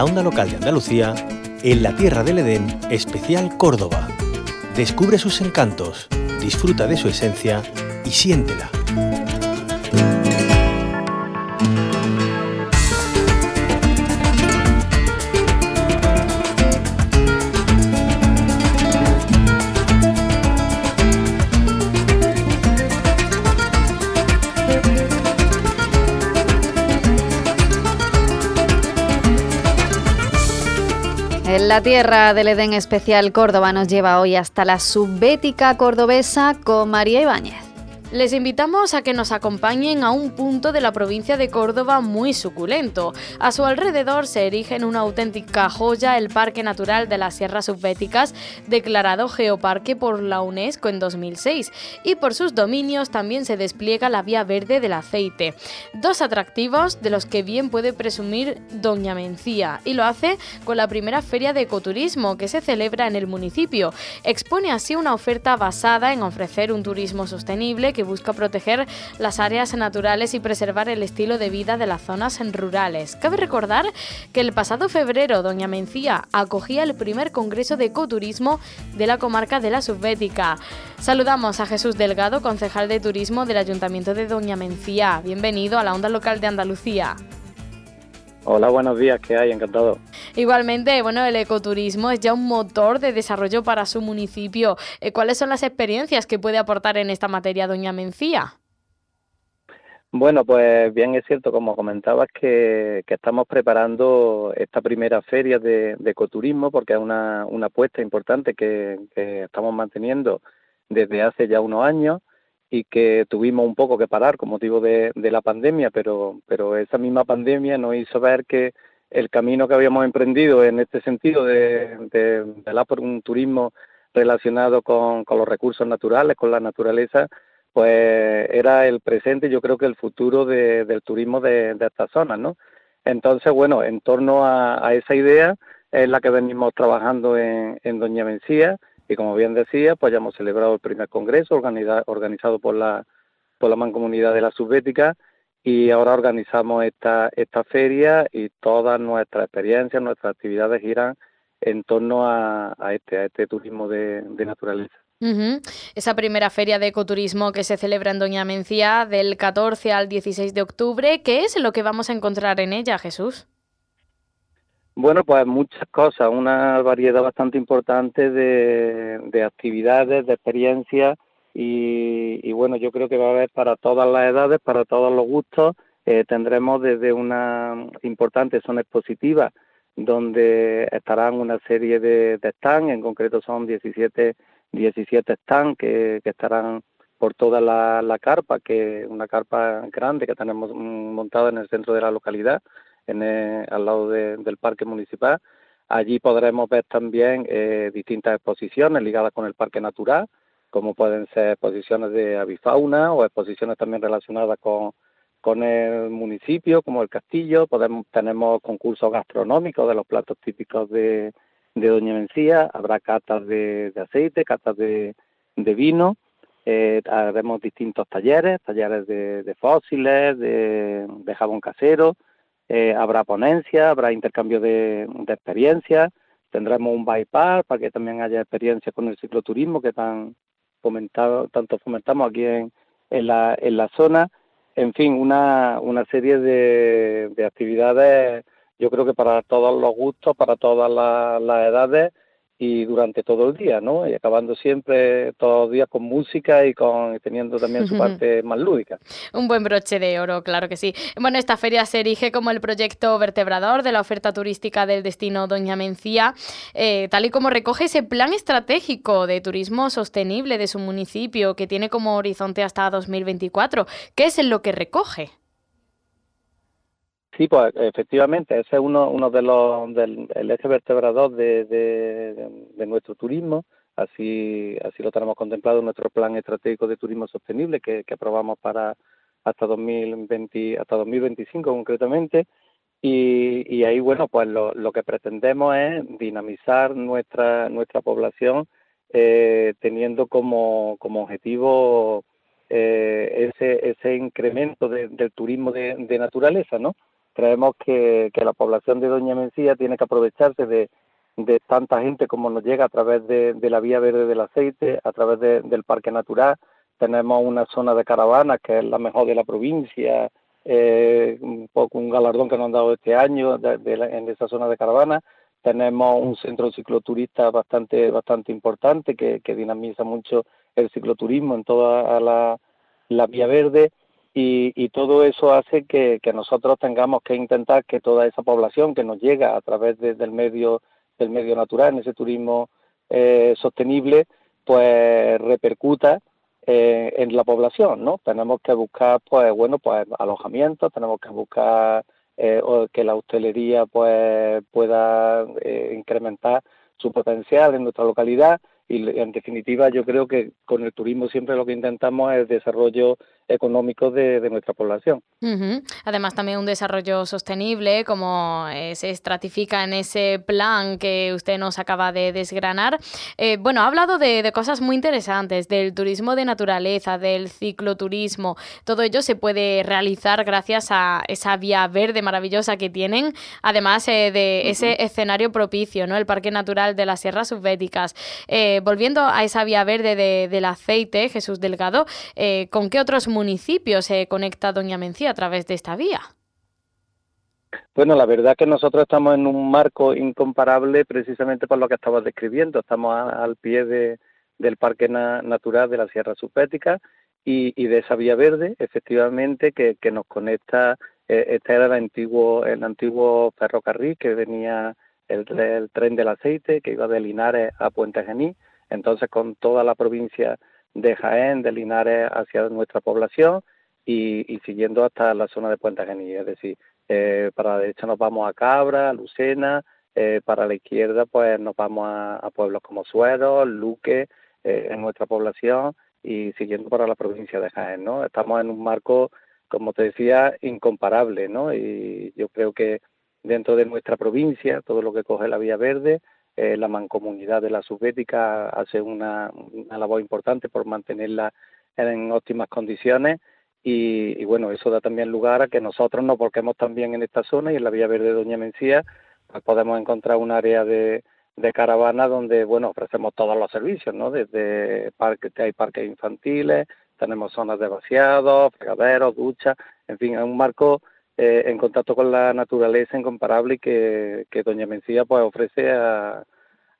la onda local de Andalucía, en la Tierra del Edén, especial Córdoba. Descubre sus encantos, disfruta de su esencia y siéntela. La tierra del Edén Especial Córdoba nos lleva hoy hasta la subbética cordobesa con María Ibáñez. Les invitamos a que nos acompañen a un punto de la provincia de Córdoba muy suculento. A su alrededor se erige en una auténtica joya el Parque Natural de las Sierras Subbéticas, declarado Geoparque por la UNESCO en 2006, y por sus dominios también se despliega la Vía Verde del Aceite. Dos atractivos de los que bien puede presumir Doña Mencía, y lo hace con la primera feria de ecoturismo que se celebra en el municipio. Expone así una oferta basada en ofrecer un turismo sostenible que busca proteger las áreas naturales y preservar el estilo de vida de las zonas rurales. Cabe recordar que el pasado febrero Doña Mencía acogía el primer Congreso de Ecoturismo de la comarca de la Subbética. Saludamos a Jesús Delgado, concejal de Turismo del Ayuntamiento de Doña Mencía. Bienvenido a la onda local de Andalucía. Hola, buenos días, ¿qué hay? Encantado. Igualmente, bueno, el ecoturismo es ya un motor de desarrollo para su municipio. Eh, ¿Cuáles son las experiencias que puede aportar en esta materia Doña Mencía? Bueno, pues bien es cierto, como comentabas, que, estamos preparando esta primera feria de, ecoturismo porque es una, apuesta importante que, que estamos manteniendo desde hace ya unos años y que tuvimos un poco que parar con motivo de, la pandemia, pero, pero esa misma pandemia nos hizo ver que el camino que habíamos emprendido en este sentido de, de, un turismo relacionado con, los recursos naturales, con la naturaleza, pues era el presente, yo creo que el futuro del turismo de, estas zonas, ¿no? Entonces, bueno, en torno a, esa idea es la que venimos trabajando en, en Doña Mencía, y como bien decía, pues ya hemos celebrado el primer congreso organizado por la, por la Mancomunidad de la Subbética y ahora organizamos esta, esta feria y todas nuestras experiencias, nuestras actividades giran en torno a, este, a este turismo de, naturaleza. Esa primera feria de ecoturismo que se celebra en Doña Mencía del 14 al 16 de octubre, ¿qué es lo que vamos a encontrar en ella, Jesús? Bueno, pues muchas cosas, una variedad bastante importante de, actividades, de experiencias y, bueno, yo creo que va a haber para todas las edades, para todos los gustos. Eh, tendremos desde una importante zona expositiva donde estarán una serie de, de stands, en concreto son 17, 17 stands que, estarán por toda la, carpa, que una carpa grande que tenemos montada en el centro de la localidad al lado del parque municipal. Allí podremos ver también eh, distintas exposiciones ligadas con el parque natural, como pueden ser exposiciones de avifauna o exposiciones también relacionadas con, con el municipio, como el castillo. Podemos, tenemos concursos gastronómicos de los platos típicos de, de Doña Mencía. Habrá catas de, aceite, catas de, de vino. Eh, haremos distintos talleres, talleres de, fósiles, de, de jabón casero, eh, habrá ponencia, habrá intercambio de, experiencias, tendremos un bypass para que también haya experiencia con el cicloturismo que tan fomentado, tanto fomentamos aquí en, en, la, en la zona. En fin, una, una serie de, de actividades, yo creo que para todos los gustos, para todas las edades y durante todo el día, ¿no? Y acabando siempre todos los días con música y con teniendo también su parte más lúdica. Un buen broche de oro, claro que sí. Bueno, esta feria se erige como el proyecto vertebrador de la oferta turística del destino Doña Mencía, eh, tal y como recoge ese plan estratégico de turismo sostenible de su municipio que tiene como horizonte hasta 2024. ¿Qué es en lo que recoge? Sí, pues efectivamente, ese es uno, de los del el eje vertebrador de, de, nuestro turismo. Así, así lo tenemos contemplado en nuestro plan estratégico de turismo sostenible que, aprobamos para hasta 2020, hasta 2025 concretamente. Y, ahí, bueno, pues lo, lo que pretendemos es dinamizar nuestra, nuestra población eh, teniendo como, como objetivo eh, ese, ese incremento del turismo de, de naturaleza, ¿no? Creemos que, la población de Doña Mencía tiene que aprovecharse de, tanta gente como nos llega a través de, la vía verde del aceite, a través del parque natural. Tenemos una zona de caravanas que es la mejor de la provincia, eh, un poco un galardón que nos han dado este año en esa zona de caravanas. Tenemos un centro cicloturista bastante bastante importante que, dinamiza mucho el cicloturismo en toda la vía verde y, todo eso hace que, nosotros tengamos que intentar que toda esa población que nos llega a través del medio del medio natural, en ese turismo eh, sostenible, pues repercuta eh, en la población, ¿no? Tenemos que buscar, pues bueno, pues alojamientos, tenemos que buscar eh, que la hostelería, pues pueda incrementar su potencial en nuestra localidad y en definitiva yo creo que con el turismo siempre lo que intentamos es el desarrollo económico de, nuestra población. Además también un desarrollo sostenible como eh, se estratifica en ese plan que usted nos acaba de desgranar. Eh, bueno, ha hablado de, cosas muy interesantes, del turismo de naturaleza, del cicloturismo. Todo ello se puede realizar gracias a esa vía verde maravillosa que tienen, además eh, de ese escenario propicio, ¿no? el Parque Natural de las Sierras Subbéticas volviendo a esa vía verde del aceite, Jesús Delgado, eh, ¿con qué otros municipios se conecta Doña Mencía a través de esta vía? Bueno, la verdad que nosotros estamos en un marco incomparable precisamente por lo que estabas describiendo. Estamos al pie del Parque Natural de la Sierra Subética y, de esa vía verde, efectivamente, que, nos conecta. Eh, este era el antiguo, el antiguo ferrocarril que venía el, el, tren del aceite que iba de Linares a Puente Genil entonces, con toda la provincia de Jaén, de Linares hacia nuestra población y, siguiendo hasta la zona de Puente Genil, es decir, eh, para la derecha nos vamos a Cabra, Lucena, eh, para la izquierda pues nos vamos a, pueblos como Suero, Luque, eh, en nuestra población y siguiendo para la provincia de Jaén, ¿no? Estamos en un marco, como te decía, incomparable, ¿no? Y yo creo que dentro de nuestra provincia, todo lo que coge la Vía Verde, eh, la mancomunidad de la subbética hace una, labor importante por mantenerla en óptimas condiciones y, bueno, eso da también lugar a que nosotros nos volquemos también en esta zona y en la Vía Verde de Doña Mencía pues podemos encontrar un área de, caravana donde, bueno, ofrecemos todos los servicios, ¿no? Desde parques, hay parques infantiles, tenemos zonas de vaciados, fregaderos, duchas, en fin, es un marco eh, en contacto con la naturaleza incomparable que, que Doña Mencía pues ofrece a,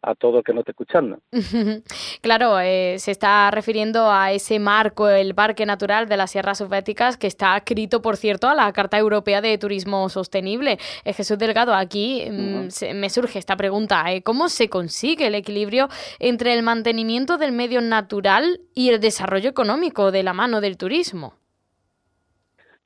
a todo el que no esté escuchando. claro, eh, se está refiriendo a ese marco, el Parque Natural de las Sierras Subbéticas, que está escrito, por cierto, a la Carta Europea de Turismo Sostenible. Eh, Jesús Delgado, aquí mm, me surge esta pregunta. ¿Cómo se consigue el equilibrio entre el mantenimiento del medio natural y el desarrollo económico de la mano del turismo?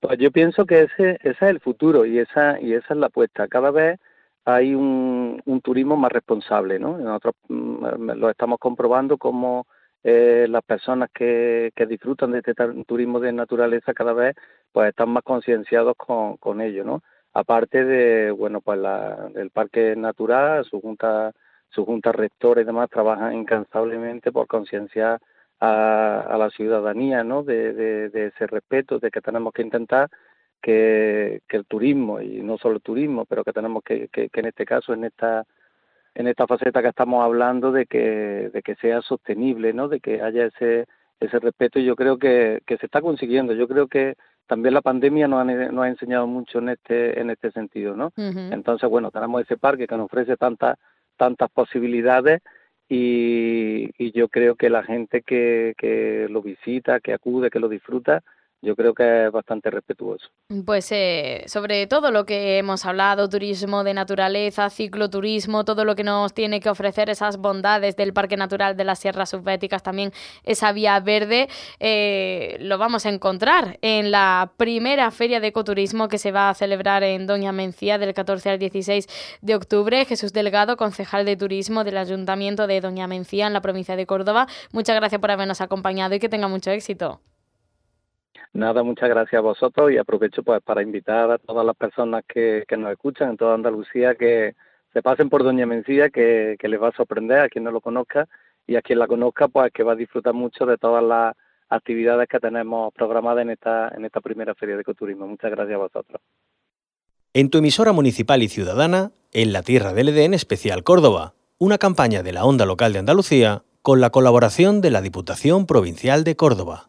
Pues yo pienso que ese, ese es el futuro y esa, y esa es la apuesta. Cada vez hay un, turismo más responsable, ¿no? Nosotros mm, lo estamos comprobando como eh, las personas que, que disfrutan de este turismo de naturaleza cada vez pues están más concienciados con, con ello, ¿no? Aparte de, bueno, pues la, el Parque Natural, su junta, su junta rectora y demás trabajan incansablemente por concienciar a, la ciudadanía, ¿no? De, ese respeto, de que tenemos que intentar que, el turismo, y no solo el turismo, pero que tenemos que, que, en este caso, en esta en esta faceta que estamos hablando, de que, de que sea sostenible, ¿no? De que haya ese, ese respeto y yo creo que, que se está consiguiendo. Yo creo que también la pandemia nos ha, nos ha enseñado mucho en este, en este sentido, ¿no? Entonces, bueno, tenemos ese parque que nos ofrece tantas, tantas posibilidades y, yo creo que la gente que, que lo visita, que acude, que lo disfruta, yo creo que es bastante respetuoso. Pues eh, sobre todo lo que hemos hablado, turismo de naturaleza, cicloturismo, todo lo que nos tiene que ofrecer esas bondades del Parque Natural de las Sierras Subbéticas, también esa vía verde, eh, lo vamos a encontrar en la primera feria de ecoturismo que se va a celebrar en Doña Mencía del 14 al 16 de octubre. Jesús Delgado, concejal de turismo del Ayuntamiento de Doña Mencía en la provincia de Córdoba, muchas gracias por habernos acompañado y que tenga mucho éxito. Nada, muchas gracias a vosotros y aprovecho pues para invitar a todas las personas que, que nos escuchan en toda Andalucía que se pasen por Doña Mencía, que, que les va a sorprender a quien no lo conozca y a quien la conozca pues que va a disfrutar mucho de todas las actividades que tenemos programadas en esta, en esta primera feria de ecoturismo. Muchas gracias a vosotros. En tu emisora municipal y ciudadana, en la Tierra del Edén Especial Córdoba, una campaña de la Onda Local de Andalucía con la colaboración de la Diputación Provincial de Córdoba.